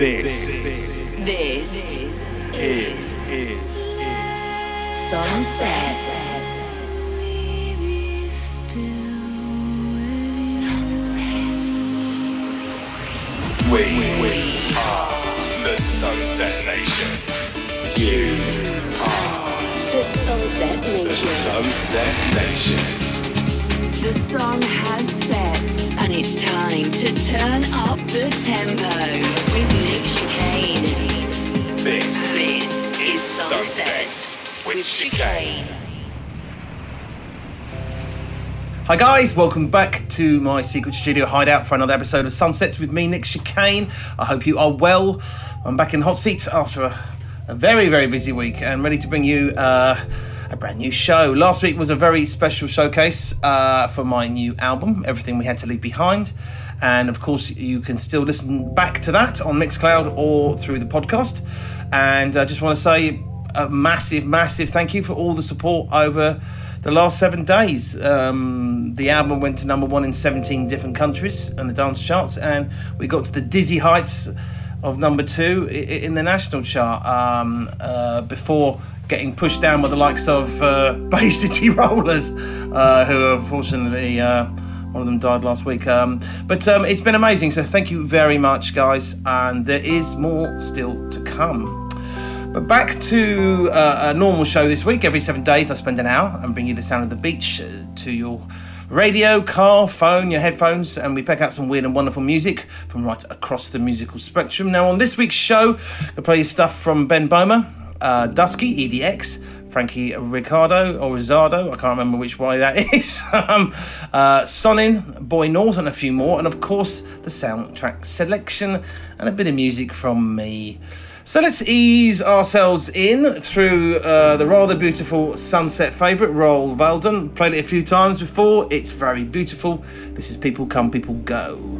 This, This is, is, is, Sunset. we, we are the Sunset Nation. You are The Sunset Nation. the Sunset Nation. The sun has set, and it's time to turn up the tempo with Nick Chicane. This This is Sunset Sunset with with Chicane. Chicane. Hi guys, welcome back to my secret studio hideout for another episode of Sunsets with me, Nick Chicane. I hope you are well. I'm back in the hot seat after a, a very, very busy week and ready to bring you uh, a brand new show. Last week was a very special showcase uh, for my new album, Everything We Had to Leave Behind. And of course, you can still listen back to that on Mixcloud or through the podcast. And I just want to say a massive, massive thank you for all the support over the last seven days. Um, the album went to number one in 17 different countries and the dance charts, and we got to the dizzy heights of number two in the national chart um, uh, before getting pushed down by the likes of uh, Bay City Rollers, uh, who unfortunately. Uh, one of them died last week. Um, but um, it's been amazing. So thank you very much, guys. And there is more still to come. But back to uh, a normal show this week. Every seven days, I spend an hour and bring you the sound of the beach uh, to your radio, car, phone, your headphones, and we pick out some weird and wonderful music from right across the musical spectrum. Now, on this week's show, I play stuff from Ben Böhmer, uh, Dusky, EDX, Frankie Ricardo or Rizzardo, I can't remember which way that is, um, uh, Sonin, Boy North, and a few more, and of course, the soundtrack selection and a bit of music from me. So let's ease ourselves in through uh, the rather beautiful sunset favourite, Roll Valdon. Played it a few times before, it's very beautiful. This is People Come, People Go.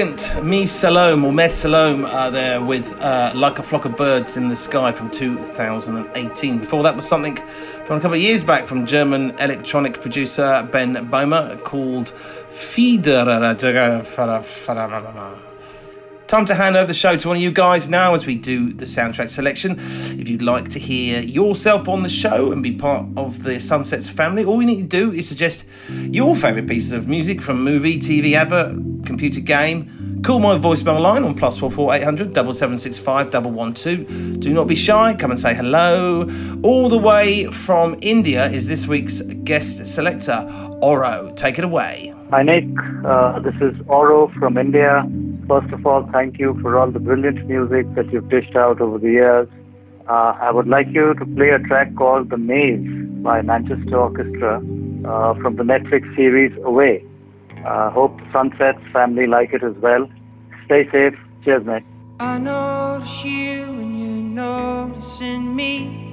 Brilliant Mies Salome or Mes Salome uh, there with uh, Like a Flock of Birds in the Sky from 2018. Before that was something from a couple of years back from German electronic producer Ben Böhmer called Fieder. Time to hand over the show to one of you guys now as we do the soundtrack selection. If you'd like to hear yourself on the show and be part of the Sunsets family, all you need to do is suggest your favourite pieces of music from movie, TV, advert, computer game. Call my voicemail line on plus four four eight hundred double seven six five double one two. Do not be shy. Come and say hello. All the way from India is this week's guest selector, Oro. Take it away. Hi, Nick. Uh, this is Oro from India. First of all, thank you for all the brilliant music that you've dished out over the years. Uh, I would like you to play a track called The Maze by Manchester Orchestra uh, from the Netflix series Away. Uh, hope the Sunsets family like it as well. Stay safe. Cheers, mate. I notice you and you're noticing me.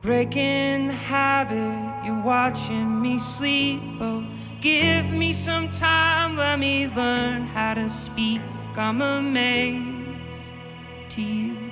Breaking the habit, you're watching me sleep. Oh, give me some time, let me learn how to speak. I'm amazed to you.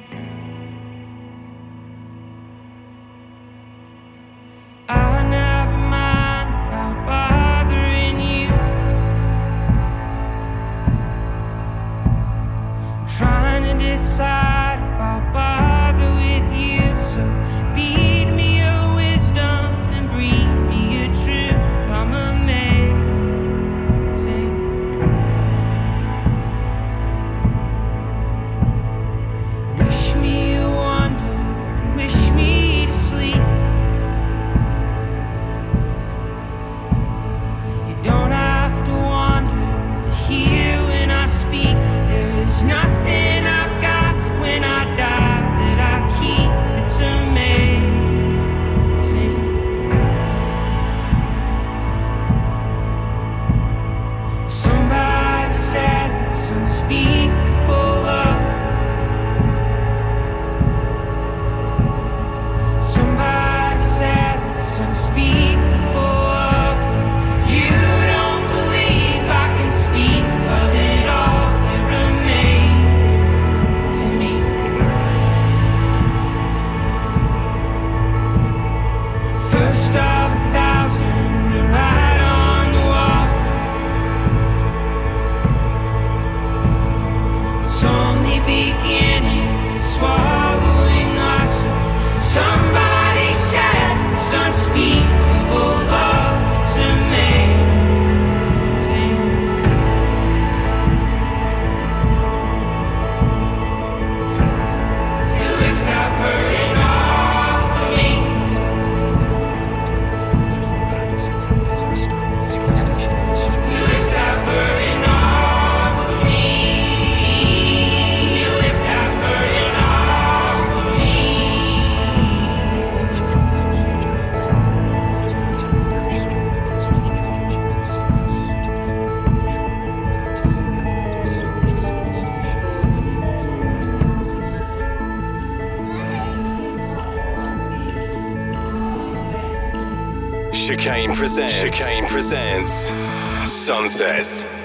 Presents. Chicane presents. Sunsets.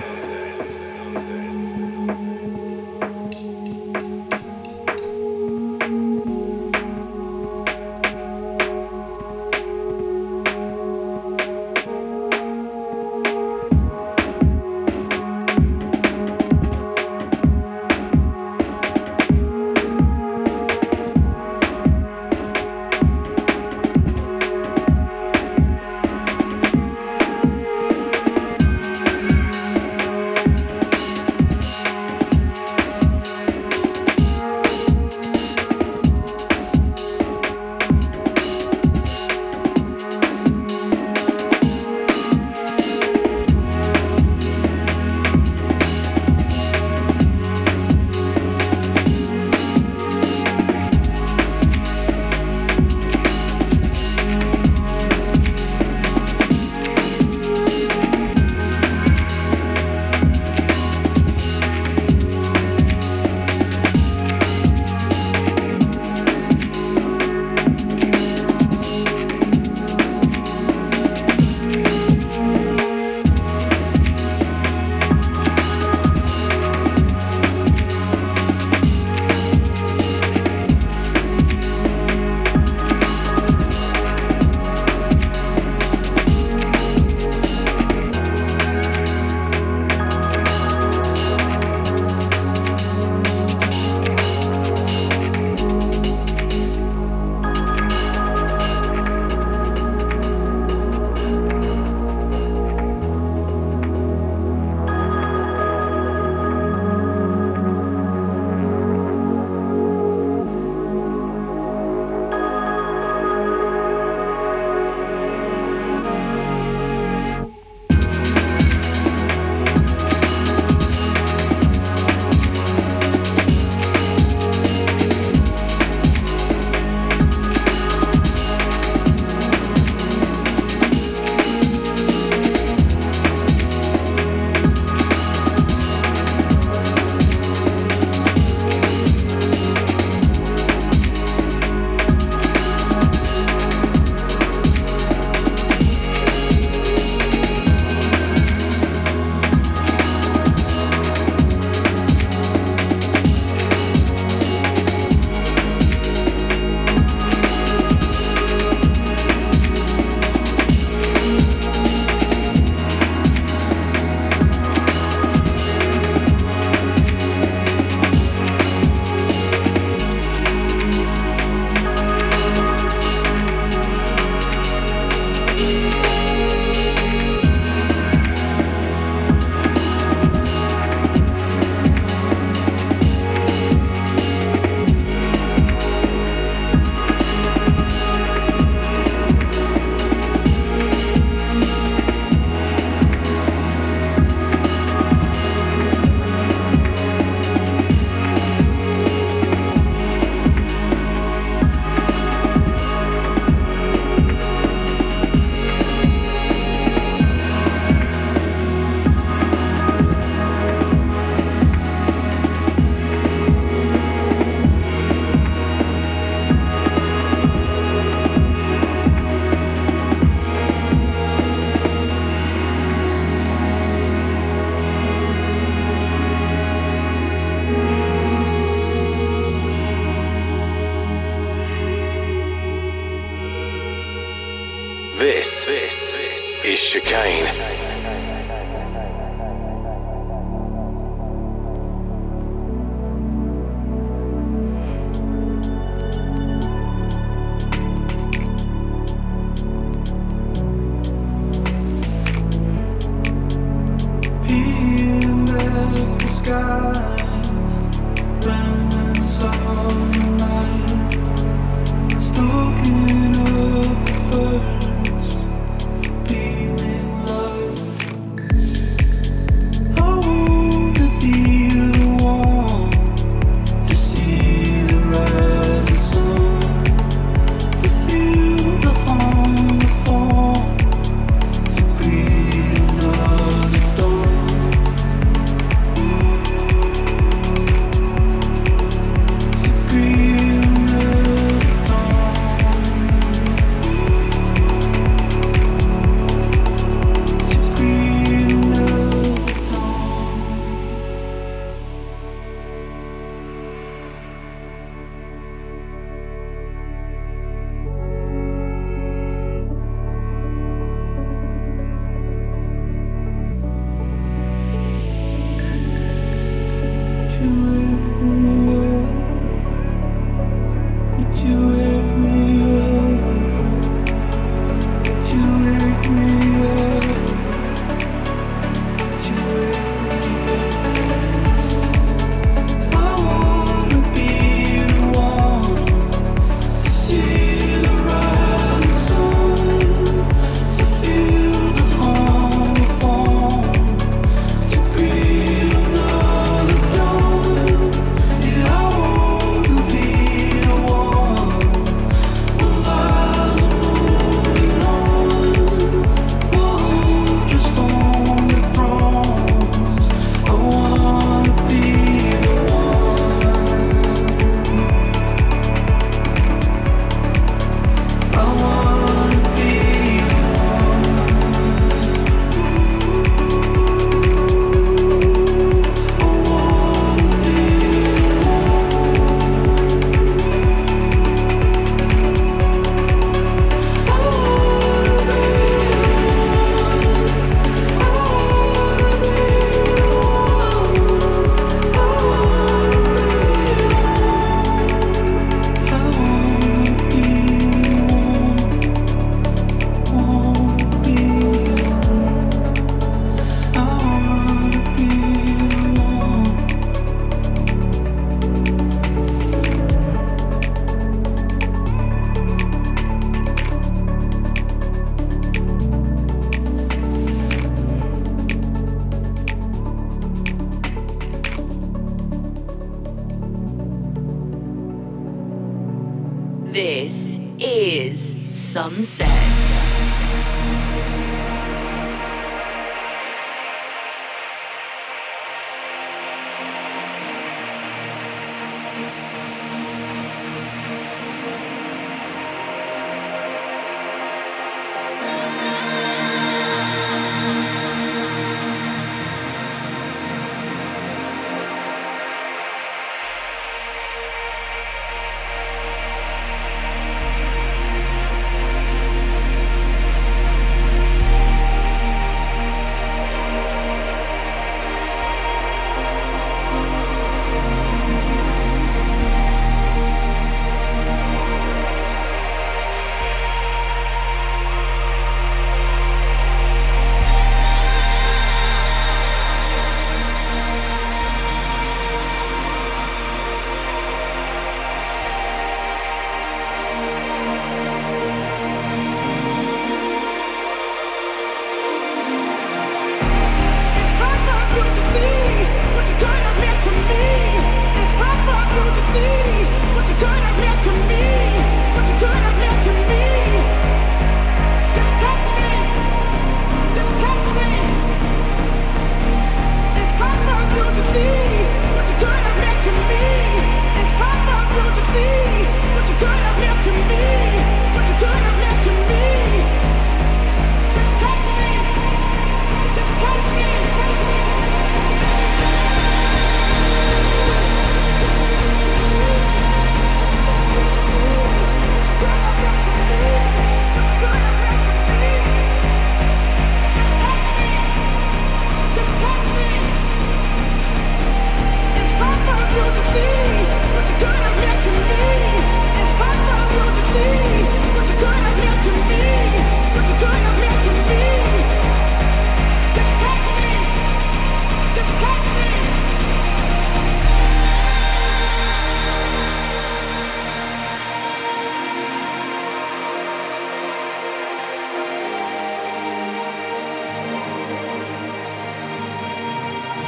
Sunset.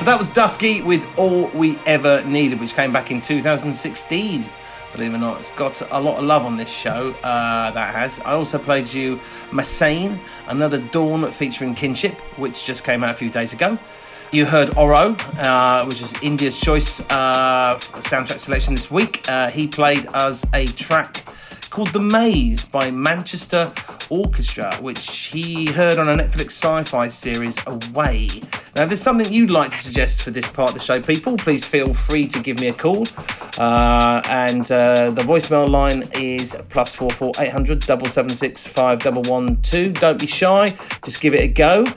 So that was Dusky with All We Ever Needed, which came back in 2016. Believe it or not, it's got a lot of love on this show. Uh, that has. I also played you Massane, another Dawn featuring Kinship, which just came out a few days ago. You heard Oro, uh, which is India's choice uh, soundtrack selection this week. Uh, he played us a track called The Maze by Manchester Orchestra, which he heard on a Netflix sci fi series Away. Now, if there's something you'd like to suggest for this part of the show, people, please feel free to give me a call. Uh, and uh, the voicemail line is plus four four eight hundred double seven six five double one two. Don't be shy, just give it a go.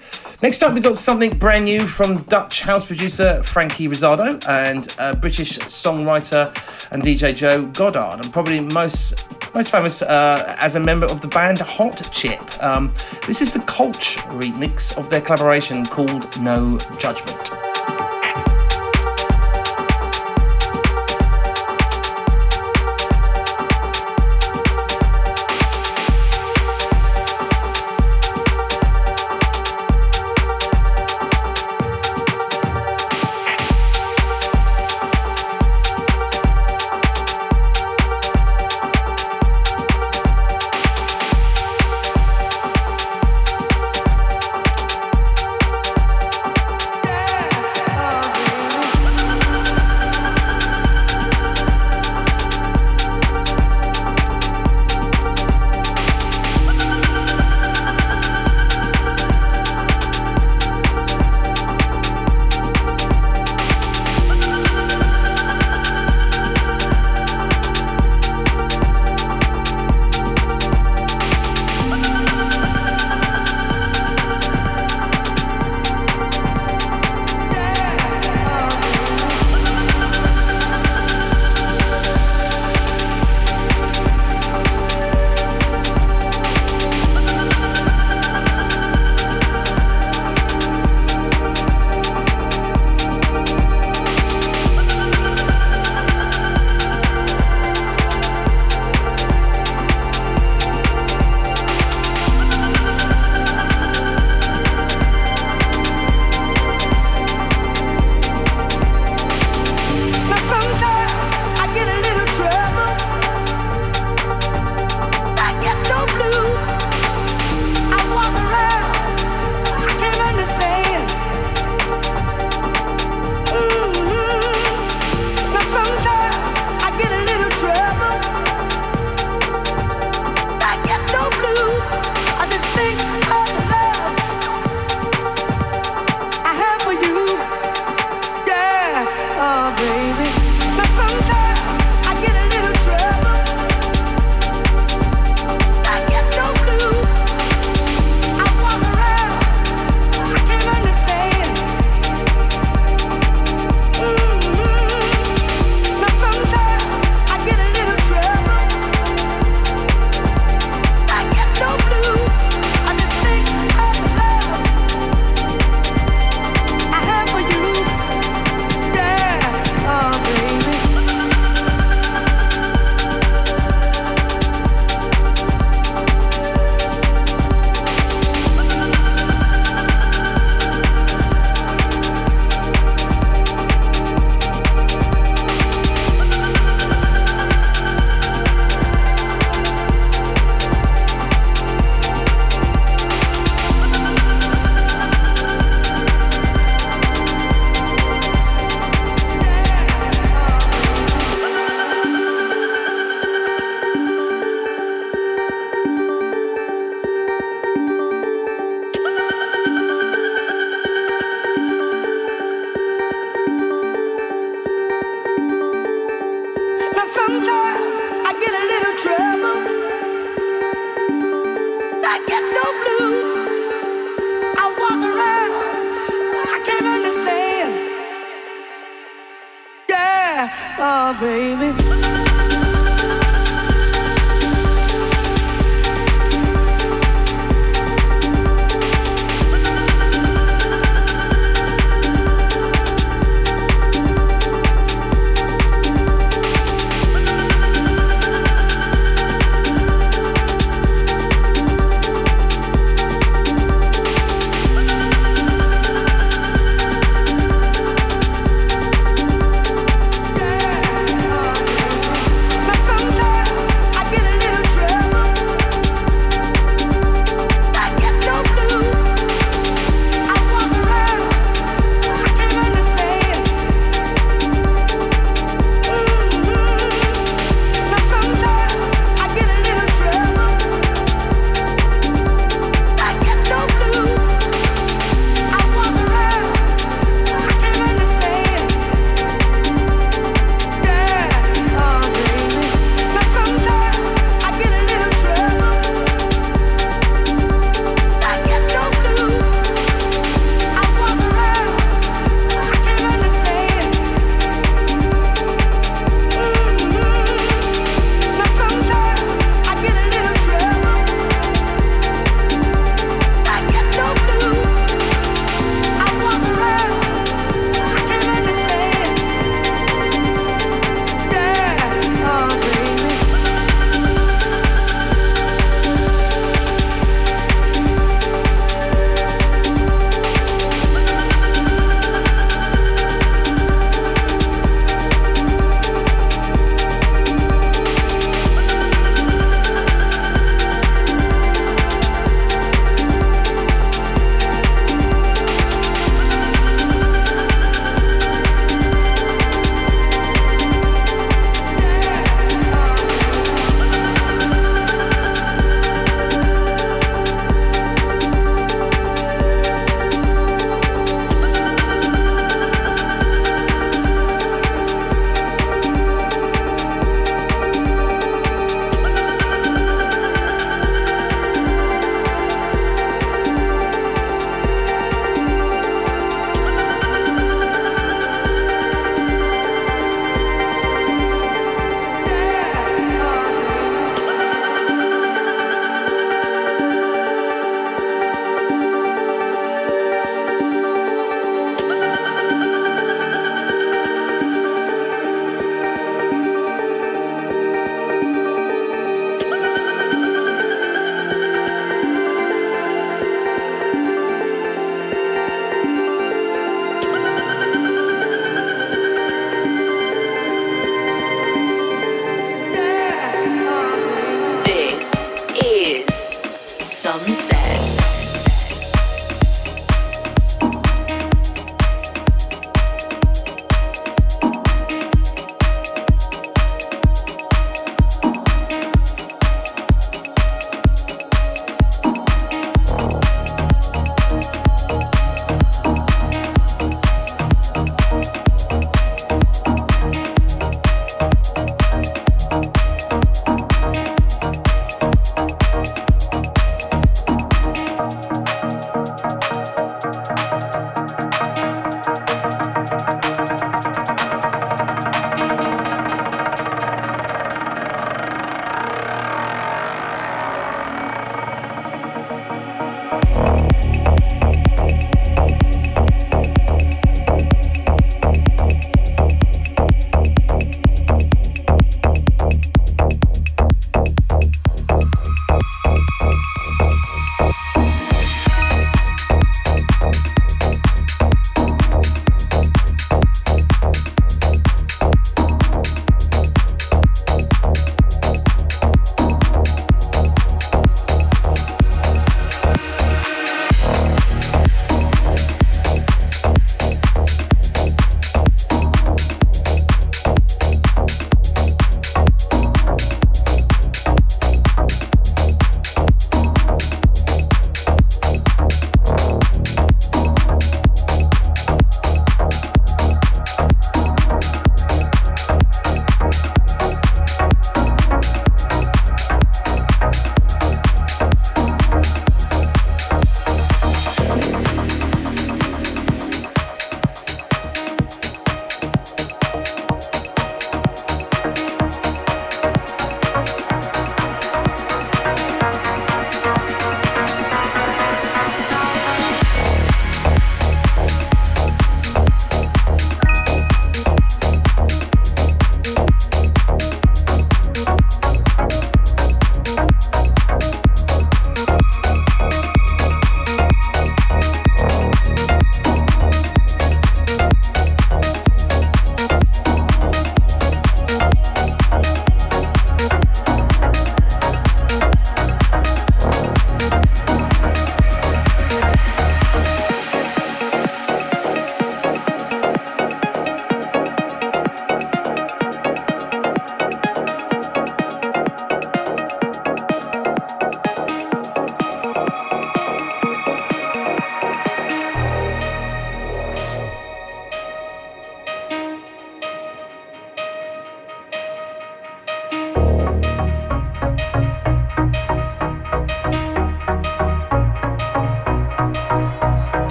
Next up, we've got something brand new from Dutch house producer Frankie Rizzardo and uh, British songwriter and DJ Joe Goddard, and probably most most famous uh, as a member of the band Hot Chip. Um, this is the Kölsch remix of their collaboration called No Judgment.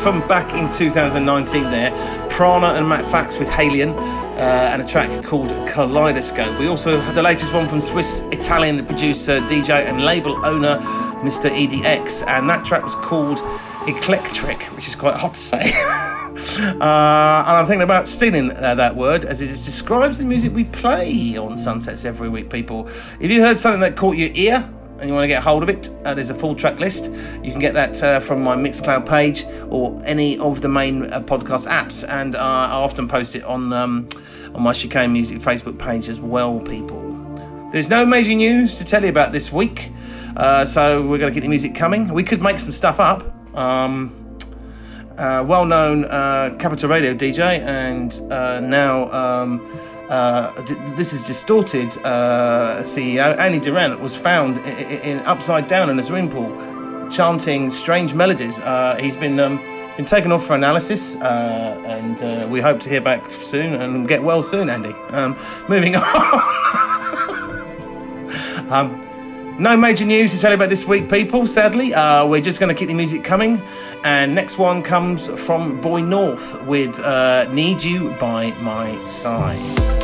From back in 2019 there. Prana and Matt Fax with Halion. Uh, and a track called Kaleidoscope. We also had the latest one from Swiss Italian producer, DJ, and label owner Mr. EDX, and that track was called Eclectric, which is quite hard to say. uh, and I'm thinking about stealing uh, that word as it describes the music we play on Sunsets every week, people. If you heard something that caught your ear, and you want to get hold of it, uh, there's a full track list. You can get that uh, from my Mixcloud page or any of the main uh, podcast apps, and uh, I often post it on um, on my Chicane Music Facebook page as well, people. There's no major news to tell you about this week, uh, so we're going to keep the music coming. We could make some stuff up. Um, uh, well-known uh, Capital Radio DJ, and uh, now um, uh, this is distorted uh, CEO Andy Durant was found in, in upside down in a swimming pool, chanting strange melodies. Uh, he's been um, been taken off for analysis, uh, and uh, we hope to hear back soon and get well soon, Andy. Um, moving on. um, no major news to tell you about this week, people. Sadly, uh, we're just going to keep the music coming. And next one comes from Boy North with uh, "Need You by My Side."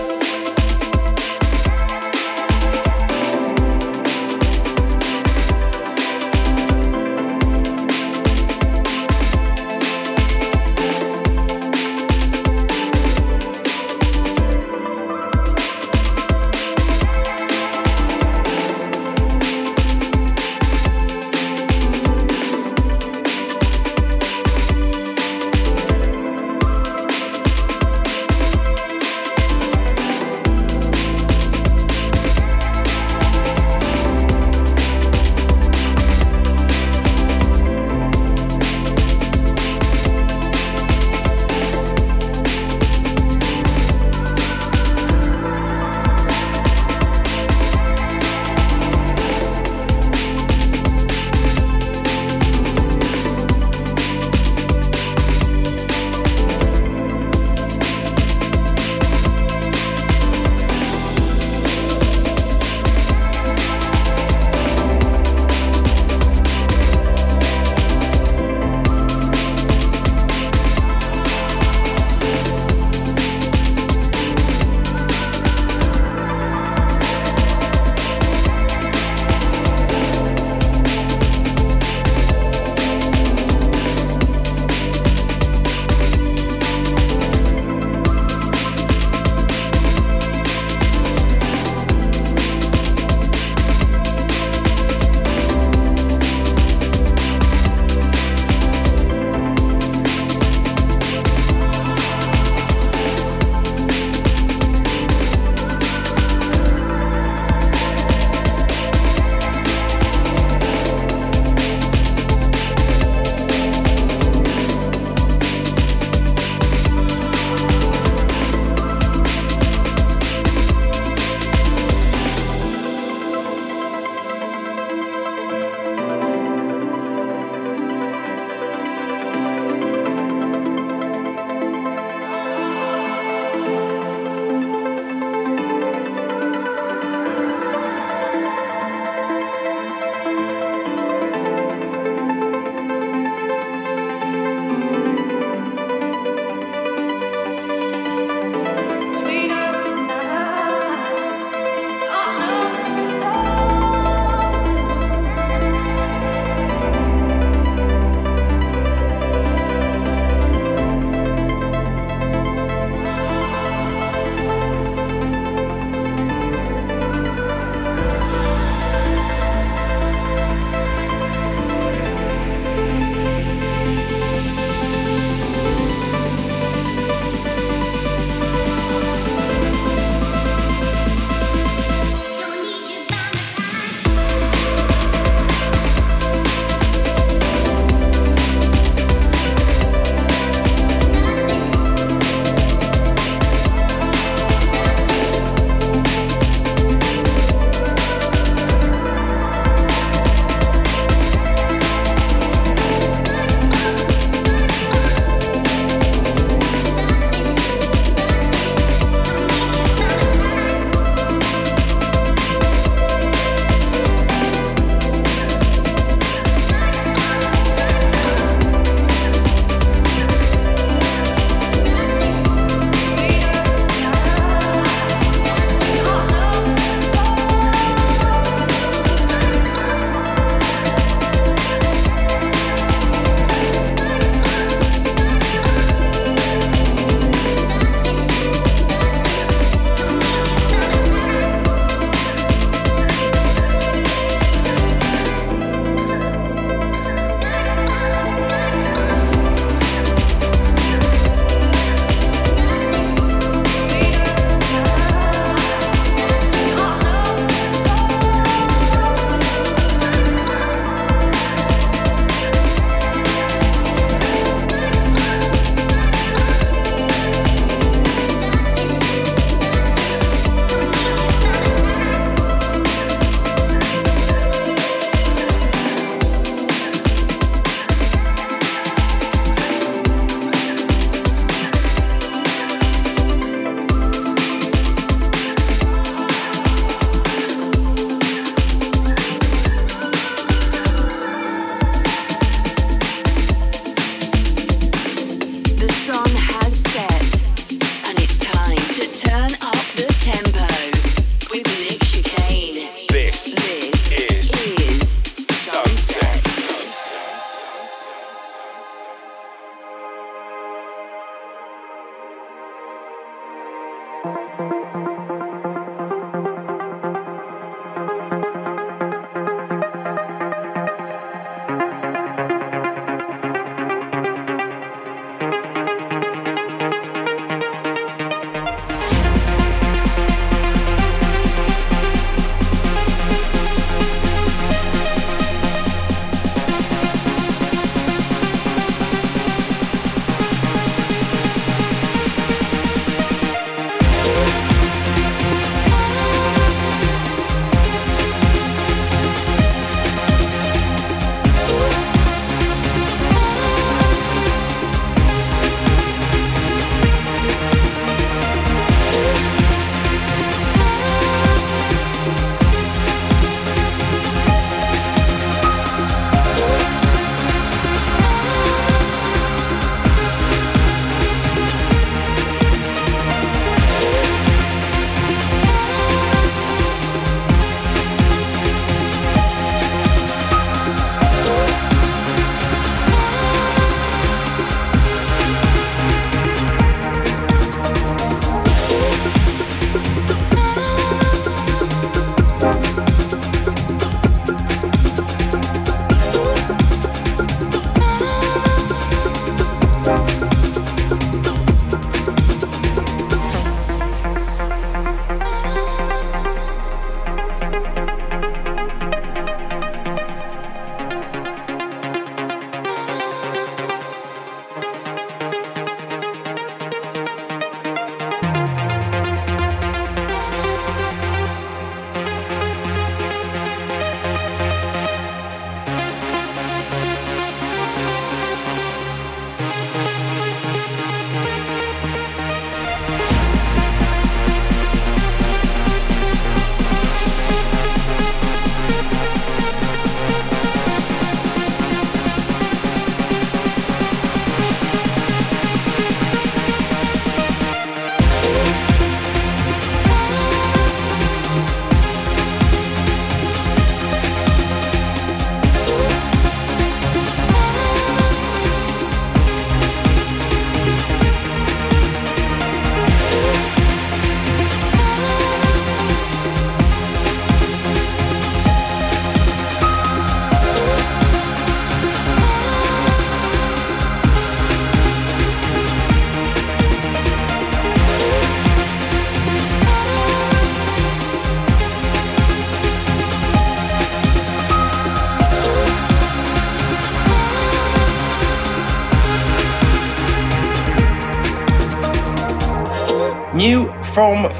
Turn up.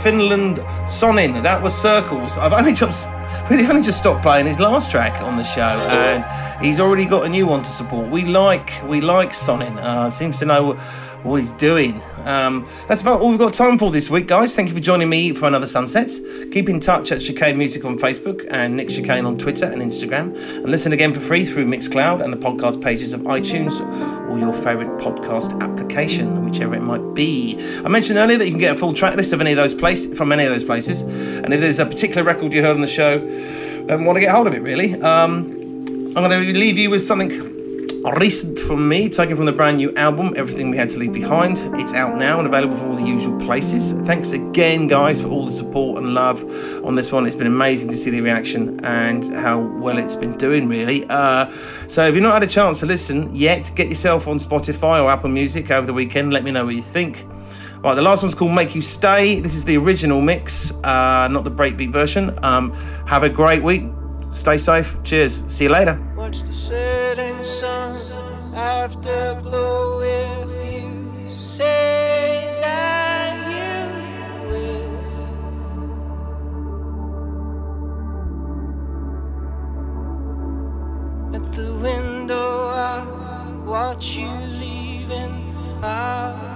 Finland, Sonin. That was Circles. I've only just really only just stopped playing his last track on the show, and he's already got a new one to support. We like we like Sonin. Uh, seems to know what he's doing. Um, that's about all we've got time for this week, guys. Thank you for joining me for another Sunsets. Keep in touch at Chicane Music on Facebook and Nick Chicane on Twitter and Instagram. And listen again for free through Mixcloud and the podcast pages of iTunes or your favourite podcast application, whichever it might be. I mentioned earlier that you can get a full track list of any of those places from any of those places. And if there's a particular record you heard on the show and want to get hold of it, really, um, I'm going to leave you with something recent from me, taken from the brand new album, Everything We Had to Leave Behind. It's out now and available from all the usual places. Thanks again, guys, for all the support and love on this one. It's been amazing to see the reaction and how well it's been doing, really. Uh, so, if you've not had a chance to listen yet, get yourself on Spotify or Apple Music over the weekend. Let me know what you think. Right, the last one's called Make You Stay. This is the original mix, uh, not the breakbeat version. Um, have a great week. Stay safe. Cheers. See you later. Watch the setting sun, afterglow if you say that you will. At the window, I watch you leaving. I'll